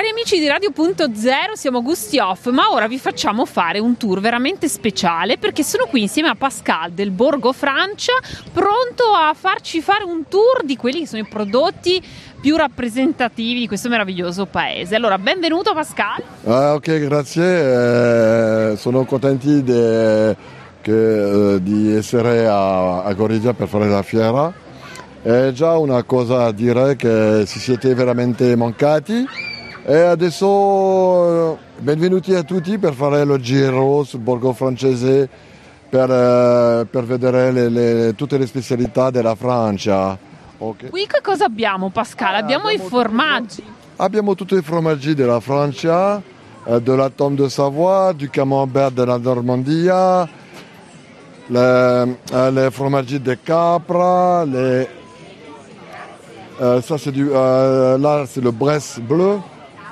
Cari amici di Radio.0, siamo Gusti Off, ma ora vi facciamo fare un tour veramente speciale perché sono qui insieme a Pascal del Borgo Francia, pronto a farci fare un tour di quelli che sono i prodotti più rappresentativi di questo meraviglioso paese. Allora, benvenuto Pascal. Ah, ok, grazie. Eh, sono contenti de, che, eh, di essere a, a Gorizia per fare la fiera. È già una cosa a dire che si siete veramente mancati e adesso eh, benvenuti a tutti per fare lo giro sul borgo francese per, eh, per vedere le, le, tutte le specialità della Francia. Okay. Qui che cosa abbiamo Pascal? Abbiamo, abbiamo i formaggi. Tutti, abbiamo tutti i formaggi della Francia, eh, della Tom de Savoie, du camembert della Normandia, les, eh, les formaggi de capra, les, euh, ça c'est du, euh, là c'est le Bresse bleu,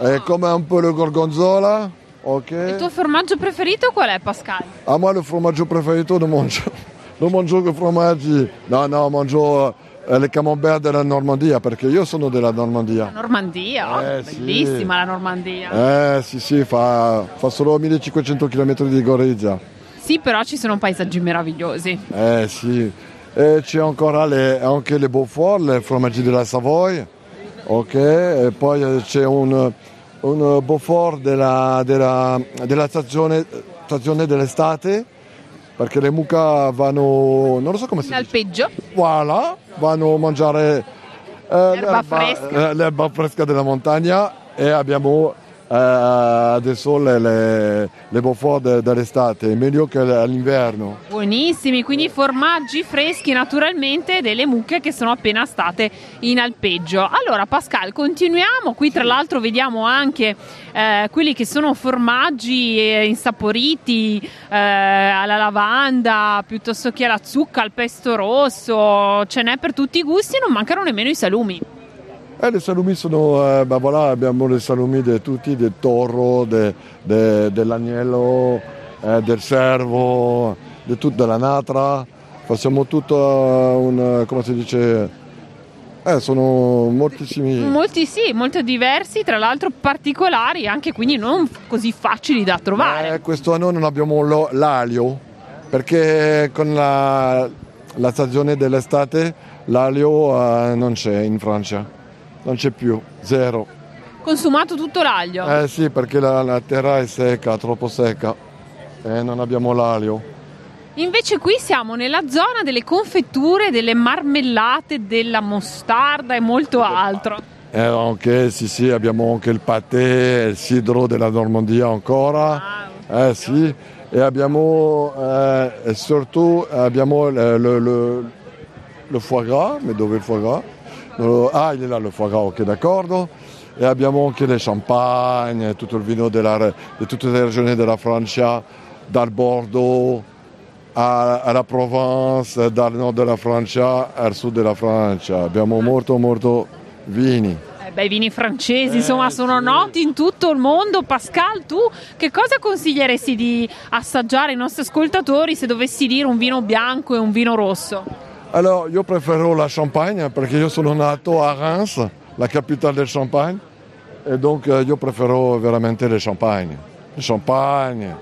è come un po' il gorgonzola. Okay. Il tuo formaggio preferito qual è Pascal? A me il formaggio preferito non mangio, non mangio che formaggi, no no mangio eh, le camembert della Normandia perché io sono della Normandia. La Normandia? Eh, bellissima sì. la Normandia. Eh sì sì, fa, fa solo 1500 km di Gorizia. Sì, però ci sono paesaggi meravigliosi. Eh sì, e c'è ancora le, anche le Beaufort, le formaggi della Savoia, ok? E poi c'è un, un Beaufort della, della, della stazione, stazione, dell'estate, perché le mucche vanno, non lo so come si dice. Alpeggio. Voilà, vanno a mangiare eh, l'erba, fresca. Eh, l'erba fresca della montagna e abbiamo eh, adesso le, le, le Beaufort dell'estate, meglio che all'inverno. Buonissimi, quindi formaggi freschi naturalmente delle mucche che sono appena state in alpeggio. Allora Pascal, continuiamo, qui tra l'altro vediamo anche eh, quelli che sono formaggi eh, insaporiti eh, alla lavanda piuttosto che alla zucca, al pesto rosso, ce n'è per tutti i gusti e non mancano nemmeno i salumi. Eh, le salumi sono, eh, bah voilà, abbiamo le salumi di tutti, del toro, de, de, dell'agnello, eh, del servo, di tutta la natra. Facciamo tutto un, come si dice, eh, sono moltissimi. Molti sì, molto diversi, tra l'altro particolari, anche quindi non così facili da trovare. Eh, questo anno non abbiamo lo, l'alio, perché con la, la stagione dell'estate l'alio eh, non c'è in Francia non c'è più, zero. Consumato tutto l'aglio? Eh sì, perché la, la terra è secca, troppo secca e non abbiamo l'aglio. Invece qui siamo nella zona delle confetture, delle marmellate, della mostarda e molto altro. Eh, anche, sì, sì, abbiamo anche il patè, il sidro della Normandia ancora. Wow. Eh sì, e abbiamo eh, soprattutto abbiamo le, le, le, le foie gras, ma dove il foie gras? Ah, il là le foie gras, ok, d'accordo. E abbiamo anche le champagne, tutto il vino della, di tutte le regioni della Francia, dal Bordeaux alla Provence, dal nord della Francia al sud della Francia. Abbiamo molto, molto vini. Eh beh, i vini francesi, eh, insomma, sono sì. noti in tutto il mondo. Pascal, tu che cosa consiglieresti di assaggiare ai nostri ascoltatori se dovessi dire un vino bianco e un vino rosso? Alors, io prefero la Champagne perché io sono nato a Reims, la capitale del Champagne, e donc euh, io prefero veramente le Champagne. Le Champagne,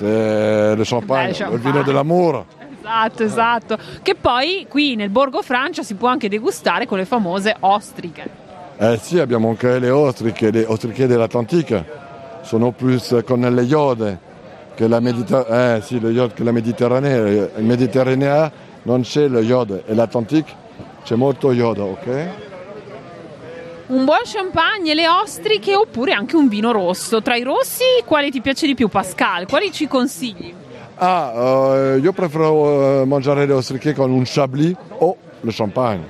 le champagne, Beh, champagne. il vino dell'amore. Esatto, esatto. Che poi qui nel Borgo Francia si può anche degustare con le famose ostriche. Eh sì, abbiamo anche le ostriche, le ostriche dell'Atlantique. Sono più con le iode che la, Mediter- eh, sì, che la Mediterranea. Non c'è lo iodo e l'Atlantic c'è molto iodo, ok? Un buon champagne, le ostriche oppure anche un vino rosso. Tra i rossi quale ti piace di più Pascal? Quali ci consigli? Ah, uh, io prefero uh, mangiare le ostriche con un chablis o lo champagne.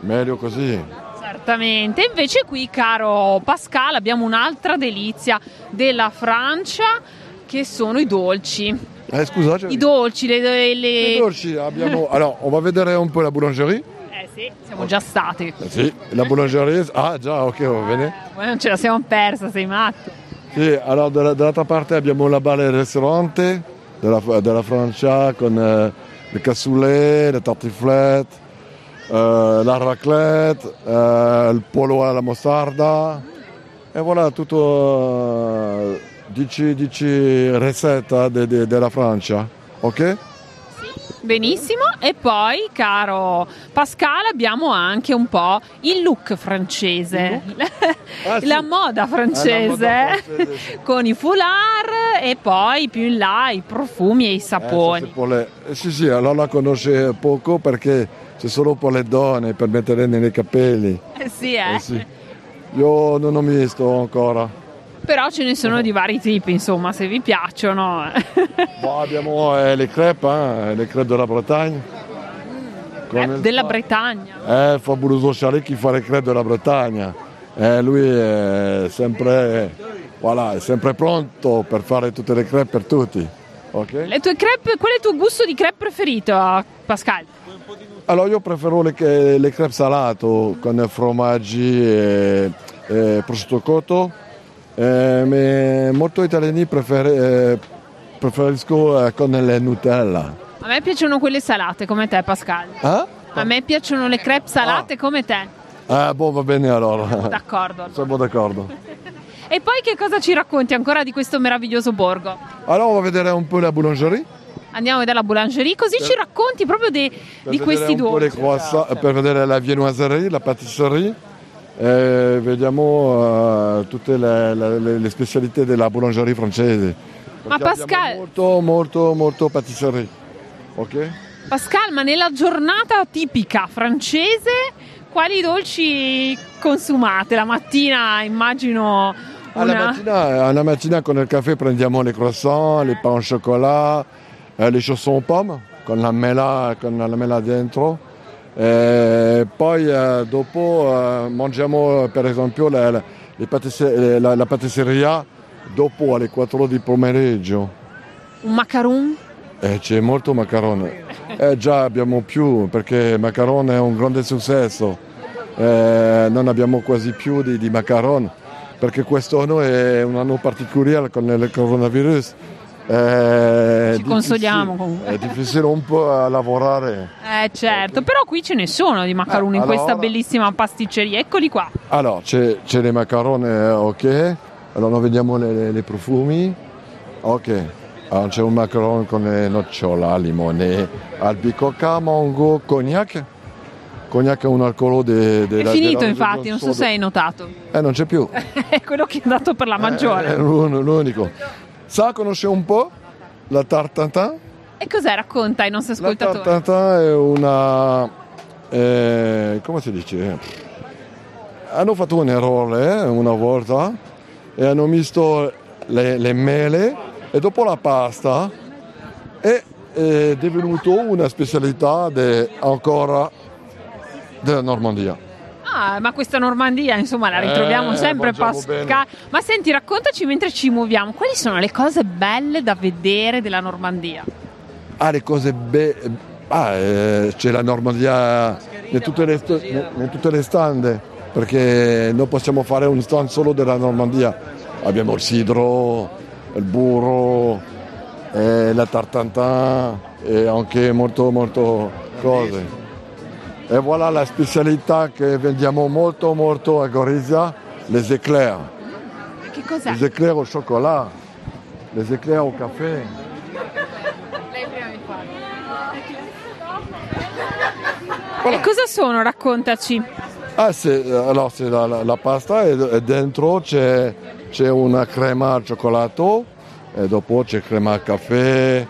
Meglio così. Certamente. Invece qui, caro Pascal, abbiamo un'altra delizia della Francia che sono i dolci. Eh, scusa, I dolci, le, le... I dolci abbiamo. Allora, on va vedere un po' la boulangerie. Eh sì, siamo già stati. Eh sì, la boulangerie. Ah già, ok, va bene. Eh, non ce la siamo persa, sei matto. Sì, allora dalla, dall'altra parte abbiamo la balle ristorante della, della Francia con eh, le cassoulet, le tartiflette, eh, la raclette, eh, il polo alla mostarda. E voilà tutto, 10, 10 ricette de, de, della Francia, ok? Benissimo, e poi, caro Pascal, abbiamo anche un po' il look francese, Ah, sì. la moda francese, Eh, la moda francese, sì. con i foulard e poi più in là i profumi e i Eh, saponi. eh, sì, sì, allora la conosce poco perché c'è solo per le donne, per mettere nei capelli. Eh sì, eh. Eh sì. Io non ho visto ancora. Però ce ne sono di vari tipi, insomma, se vi piacciono. Boh, abbiamo eh, le crepe, eh, le crepe della Bretagne. Con Eh, della fa- Bretagna. Eh, il fabuloso Charlie che fa le crepe della Bretagna. Eh, lui è sempre, voilà, è sempre pronto per fare tutte le crepe per tutti. ok? Le tue crepe, qual è il tuo gusto di crepe preferito, Pascal? Allora io prefero le, le crepe salato con formaggi e, e prosciutto cotto, eh, molto italiani prefer- eh, preferisco eh, con le Nutella. A me piacciono quelle salate come te, Pascal. Ah? A me piacciono le crepe salate come te. Ah, boh, va bene allora. D'accordo. Siamo d'accordo. E poi che cosa ci racconti ancora di questo meraviglioso borgo? Allora va vedere un po' la boulangerie. Andiamo a vedere la boulangerie, così ci racconti proprio de- per di questi croissants, per vedere la viennoiserie, la patisserie. E vediamo eh, tutte le, le- le specialità della boulangerie francese. Ma Pascal- Molto, molto, molto patisserie. Ok? Pascal, ma nella giornata tipica francese, quali dolci consumate? La mattina immagino Alla una... mattina, alla mattina con il caffè prendiamo les croissants, les pains au chocolat, eh, les chaussons aux pommes con la mela, con la mela dentro. E poi eh, dopo eh, mangiamo per esempio la, la, la- la patisseria dopo alle 4 di pomeriggio. un macaron? E c'è molto macarone. Eh, già abbiamo più perché il macarone è un grande successo. Eh, non abbiamo quasi più di, di macaron perché quest'anno è un anno particolare con il coronavirus. Eh, Ci consoliamo comunque. È difficile un po' a lavorare. Eh certo, però qui ce ne sono di macaroni Eh, in questa allora- bellissima pasticceria. Eccoli qua. Allora, c'è, c'è le macarone, ok. Allora, vediamo le, le- profumi. Ok. Allora, c'è un macaron con le nocciola, limone, albicocca, mango, cognac. Cognac è un alcolo de, de È la- finito infatti, non so se hai notato. Eh, non c'è più. È quello che è andato per la È maggiore. l'un- l'unico. Sa, conosce un po' la tartantin? E cos'è? Racconta ai nostri La ascoltatori. tartantin è una... eh, come si dice? Hanno fatto un errore eh, una volta e hanno misto le, le mele e dopo la pasta è, è divenuto una specialità de- ancora della Normandia. Ah, ma questa Normandia, insomma, la ritroviamo Eh, sempre bene. Ma senti, raccontaci mentre ci muoviamo, quali sono le cose belle da vedere della Normandia? Ah, le cose belle. Ah, eh, c'è la Normandia in tutte le, in tutte le stand, perché non possiamo fare un stand solo della Normandia. Abbiamo il sidro, il burro, eh, la tartantin e anche molto, molto cose. E voilà la specialità che vendiamo molto, molto a Gorizia, les éclairs. Che cos'è? Les éclairs au chocolat, les éclairs au café. E cosa sono? Raccontaci. Ah, sì, allora, sì, la, la- la pasta e, e dentro c'è, c'è una crema al cioccolato e dopo c'è crema al caffè,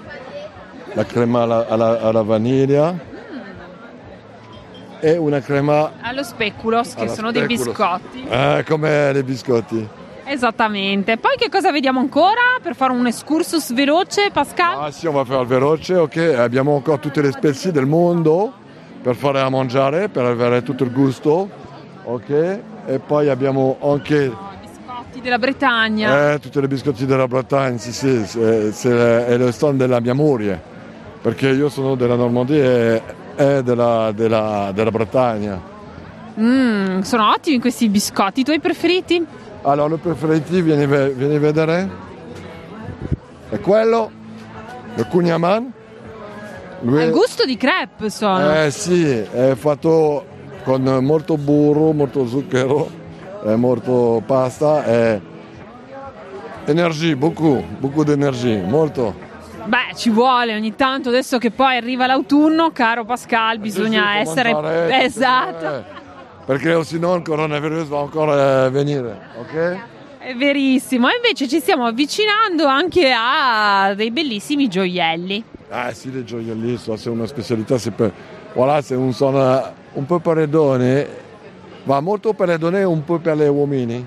la crema alla, alla- alla vaniglia e una crema Allo speculos, che sono dei speculoos. biscotti. Eh, come dei biscotti. Esattamente. Poi che cosa vediamo ancora per fare un excursus veloce, Pascal? Ah sì, on va fare il veloce, ok. Abbiamo ancora tutte le spezie del mondo per fare a mangiare, per avere tutto il gusto, ok. E poi abbiamo anche Biscotti della Bretagna. Eh, tutti i biscotti della Bretagna, sì, sì, sì, è lo stand della mia moglie, perché io sono della Normandia e è della, della, della Bretagna. Mm, sono ottimi questi biscotti. I tuoi preferiti? Allora, il preferiti, vieni, vieni a vedere, è quello, il Cugnaman. Lui Al gusto di crepe sono. Eh sì, è fatto con molto burro, molto zucchero è molto pasta e energia, beaucoup, beaucoup d'energia, molto. Beh, ci vuole ogni tanto, adesso che poi arriva l'autunno, caro Pascal, bisogna essere... Esatto. eh, perché se no il coronavirus va ancora a venire, ok? È verissimo, e invece ci stiamo avvicinando anche a dei bellissimi gioielli. Ah sì, les gioielli, ça c'est una specialità, c'est per, voilà, c'est un son euh, un po' per le donne, va molto per le donne e un po' per gli uomini.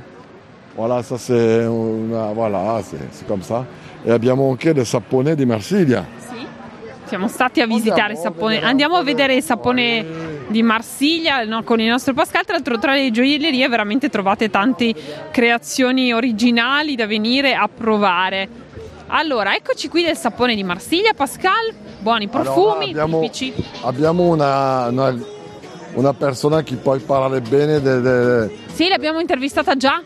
Voilà, ça c'est una, voilà, c'est, comme ça. E abbiamo anche il sapone di Marsiglia. Sì. Siamo stati a visitare il sapone, andiamo a vedere il sapone di Marsiglia no, con il nostro Pascal. Tra l'altro, tra le gioiellerie veramente trovate tante creazioni originali da venire a provare. Allora, eccoci qui del sapone di Marsiglia, Pascal. Buoni profumi, Allora, abbiamo, tipici. abbiamo una, una, una persona che può parlare bene de, de- Sì, l'abbiamo intervistata già.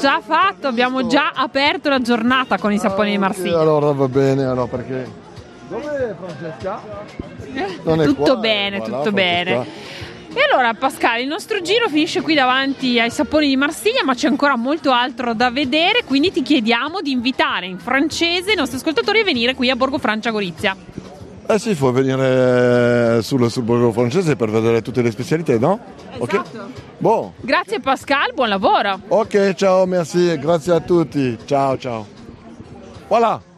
Già fatto, abbiamo già aperto la giornata con i saponi di Ok, Marsiglia. allora va bene, allora perché... Dov'è Francesca? Non è tutto qua, bene, voilà, tutto Francesca. bene. E allora Pascal, il nostro giro finisce qui davanti ai saponi di Marsiglia, ma c'è ancora molto altro da vedere, quindi ti chiediamo di invitare in francese i nostri ascoltatori a venire qui a Borgo Francia Gorizia. Eh sì, può venire sul, sul borgo francese per vedere tutte le specialità, no? Ok? Buon. Grazie Pascal, buon lavoro. Ok, ciao, merci, grazie a tutti. Ciao, ciao. Voilà.